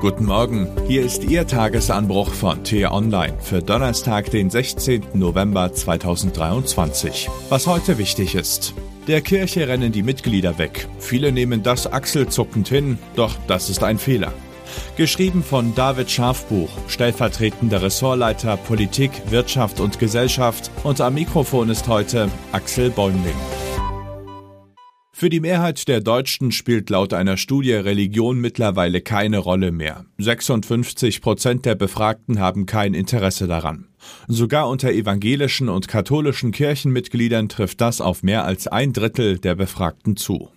Guten Morgen, hier ist Ihr Tagesanbruch von T-Online für Donnerstag, den 16. November 2023. Was heute wichtig ist. Der Kirche rennen die Mitglieder weg. Viele nehmen das achselzuckend hin, doch das ist ein Fehler. Geschrieben von David Schafbuch, stellvertretender Ressortleiter Politik, Wirtschaft und Gesellschaft und am Mikrofon ist heute Axel Bäumling. Für die Mehrheit der Deutschen spielt laut einer Studie Religion mittlerweile keine Rolle mehr. 56 Prozent der Befragten haben kein Interesse daran. Sogar unter evangelischen und katholischen Kirchenmitgliedern trifft das auf mehr als ein Drittel der Befragten zu.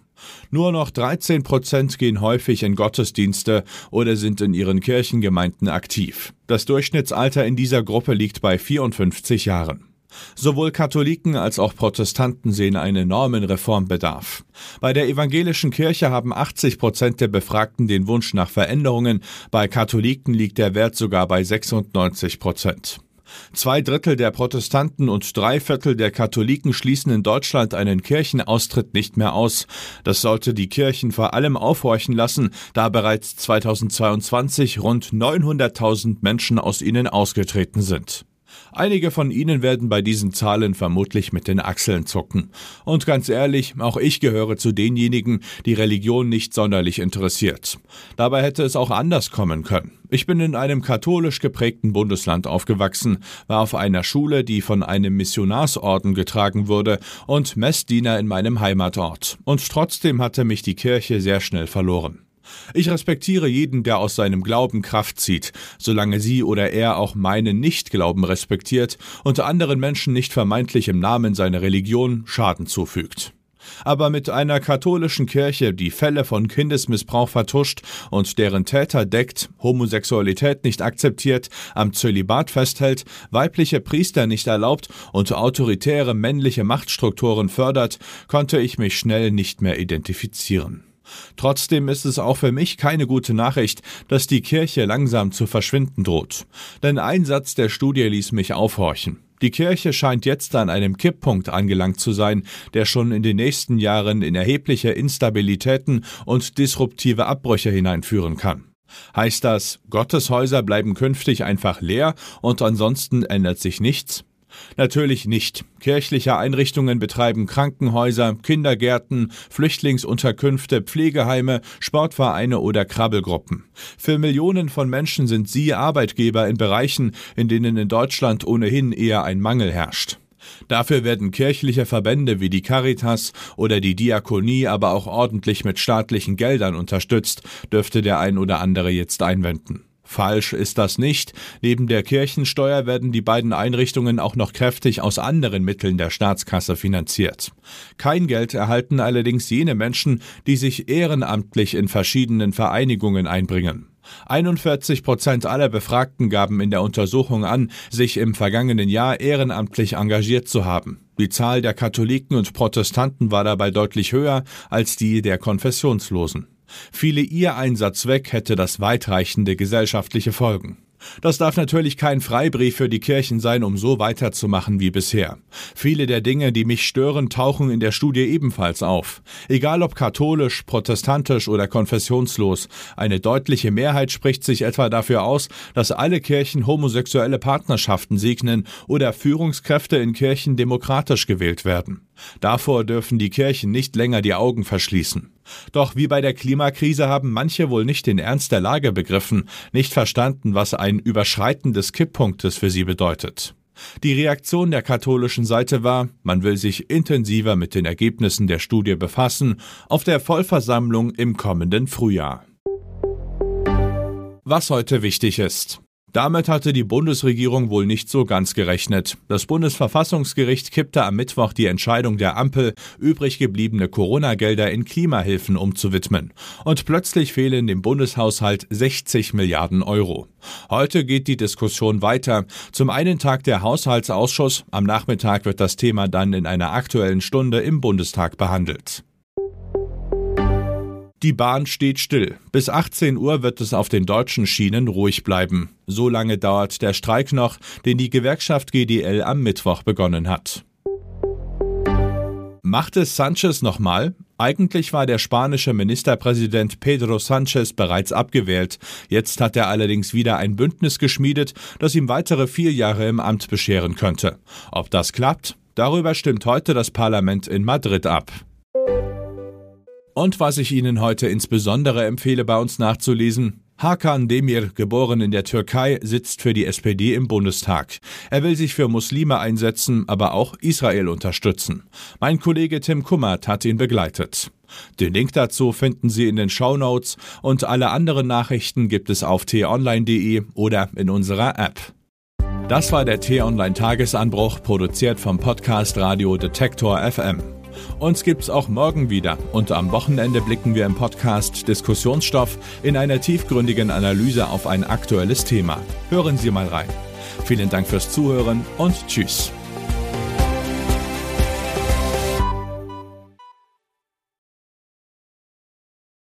Nur noch 13 Prozent gehen häufig in Gottesdienste oder sind in ihren Kirchengemeinden aktiv. Das Durchschnittsalter in dieser Gruppe liegt bei 54 Jahren. Sowohl Katholiken als auch Protestanten sehen einen enormen Reformbedarf. Bei der evangelischen Kirche haben 80 Prozent der Befragten den Wunsch nach Veränderungen, bei Katholiken liegt der Wert sogar bei 96 Prozent. Zwei Drittel der Protestanten und drei Viertel der Katholiken schließen in Deutschland einen Kirchenaustritt nicht mehr aus. Das sollte die Kirchen vor allem aufhorchen lassen, da bereits 2022 rund 900.000 Menschen aus ihnen ausgetreten sind. Einige von Ihnen werden bei diesen Zahlen vermutlich mit den Achseln zucken. Und ganz ehrlich, auch ich gehöre zu denjenigen, die Religion nicht sonderlich interessiert. Dabei hätte es auch anders kommen können. Ich bin in einem katholisch geprägten Bundesland aufgewachsen, war auf einer Schule, die von einem Missionarsorden getragen wurde und Messdiener in meinem Heimatort. Und trotzdem hatte mich die Kirche sehr schnell verloren. Ich respektiere jeden, der aus seinem Glauben Kraft zieht, solange sie oder er auch meinen Nichtglauben respektiert und anderen Menschen nicht vermeintlich im Namen seiner Religion Schaden zufügt. Aber mit einer katholischen Kirche, die Fälle von Kindesmissbrauch vertuscht und deren Täter deckt, Homosexualität nicht akzeptiert, am Zölibat festhält, weibliche Priester nicht erlaubt und autoritäre männliche Machtstrukturen fördert, konnte ich mich schnell nicht mehr identifizieren. Trotzdem ist es auch für mich keine gute Nachricht, dass die Kirche langsam zu verschwinden droht. Denn ein Satz der Studie ließ mich aufhorchen. Die Kirche scheint jetzt an einem Kipppunkt angelangt zu sein, der schon in den nächsten Jahren in erhebliche Instabilitäten und disruptive Abbrüche hineinführen kann. Heißt das, Gotteshäuser bleiben künftig einfach leer und ansonsten ändert sich nichts? Natürlich nicht. Kirchliche Einrichtungen betreiben Krankenhäuser, Kindergärten, Flüchtlingsunterkünfte, Pflegeheime, Sportvereine oder Krabbelgruppen. Für Millionen von Menschen sind sie Arbeitgeber in Bereichen, in denen in Deutschland ohnehin eher ein Mangel herrscht. Dafür werden kirchliche Verbände wie die Caritas oder die Diakonie aber auch ordentlich mit staatlichen Geldern unterstützt, dürfte der ein oder andere jetzt einwenden. Falsch ist das nicht. Neben der Kirchensteuer werden die beiden Einrichtungen auch noch kräftig aus anderen Mitteln der Staatskasse finanziert. Kein Geld erhalten allerdings jene Menschen, die sich ehrenamtlich in verschiedenen Vereinigungen einbringen. 41 Prozent aller Befragten gaben in der Untersuchung an, sich im vergangenen Jahr ehrenamtlich engagiert zu haben. Die Zahl der Katholiken und Protestanten war dabei deutlich höher als die der Konfessionslosen. Fiele ihr Einsatz weg, hätte das weitreichende gesellschaftliche Folgen. Das darf natürlich kein Freibrief für die Kirchen sein, um so weiterzumachen wie bisher. Viele der Dinge, die mich stören, tauchen in der Studie ebenfalls auf. Egal ob katholisch, protestantisch oder konfessionslos, eine deutliche Mehrheit spricht sich etwa dafür aus, dass alle Kirchen homosexuelle Partnerschaften segnen oder Führungskräfte in Kirchen demokratisch gewählt werden. Davor dürfen die Kirchen nicht länger die Augen verschließen. Doch wie bei der Klimakrise haben manche wohl nicht den Ernst der Lage begriffen, nicht verstanden, was ein Überschreiten des Kipppunktes für sie bedeutet. Die Reaktion der katholischen Seite war, man will sich intensiver mit den Ergebnissen der Studie befassen, auf der Vollversammlung im kommenden Frühjahr. Was heute wichtig ist. Damit hatte die Bundesregierung wohl nicht so ganz gerechnet. Das Bundesverfassungsgericht kippte am Mittwoch die Entscheidung der Ampel, übrig gebliebene Corona-Gelder in Klimahilfen umzuwidmen. Und plötzlich fehlen dem Bundeshaushalt 60 Milliarden Euro. Heute geht die Diskussion weiter. Zum einen tagt der Haushaltsausschuss, am Nachmittag wird das Thema dann in einer aktuellen Stunde im Bundestag behandelt. Die Bahn steht still. Bis 18 Uhr wird es auf den deutschen Schienen ruhig bleiben. So lange dauert der Streik noch, den die Gewerkschaft GDL am Mittwoch begonnen hat. Macht es Sanchez nochmal? Eigentlich war der spanische Ministerpräsident Pedro Sanchez bereits abgewählt. Jetzt hat er allerdings wieder ein Bündnis geschmiedet, das ihm weitere vier Jahre im Amt bescheren könnte. Ob das klappt? Darüber stimmt heute das Parlament in Madrid ab. Und was ich Ihnen heute insbesondere empfehle, bei uns nachzulesen, Hakan Demir, geboren in der Türkei, sitzt für die SPD im Bundestag. Er will sich für Muslime einsetzen, aber auch Israel unterstützen. Mein Kollege Tim Kummert hat ihn begleitet. Den Link dazu finden Sie in den Show Notes und alle anderen Nachrichten gibt es auf t-online.de oder in unserer App. Das war der T-Online Tagesanbruch, produziert vom Podcast Radio Detektor FM. Uns gibt's auch morgen wieder und am Wochenende blicken wir im Podcast Diskussionsstoff in einer tiefgründigen Analyse auf ein aktuelles Thema. Hören Sie mal rein. Vielen Dank fürs Zuhören und Tschüss.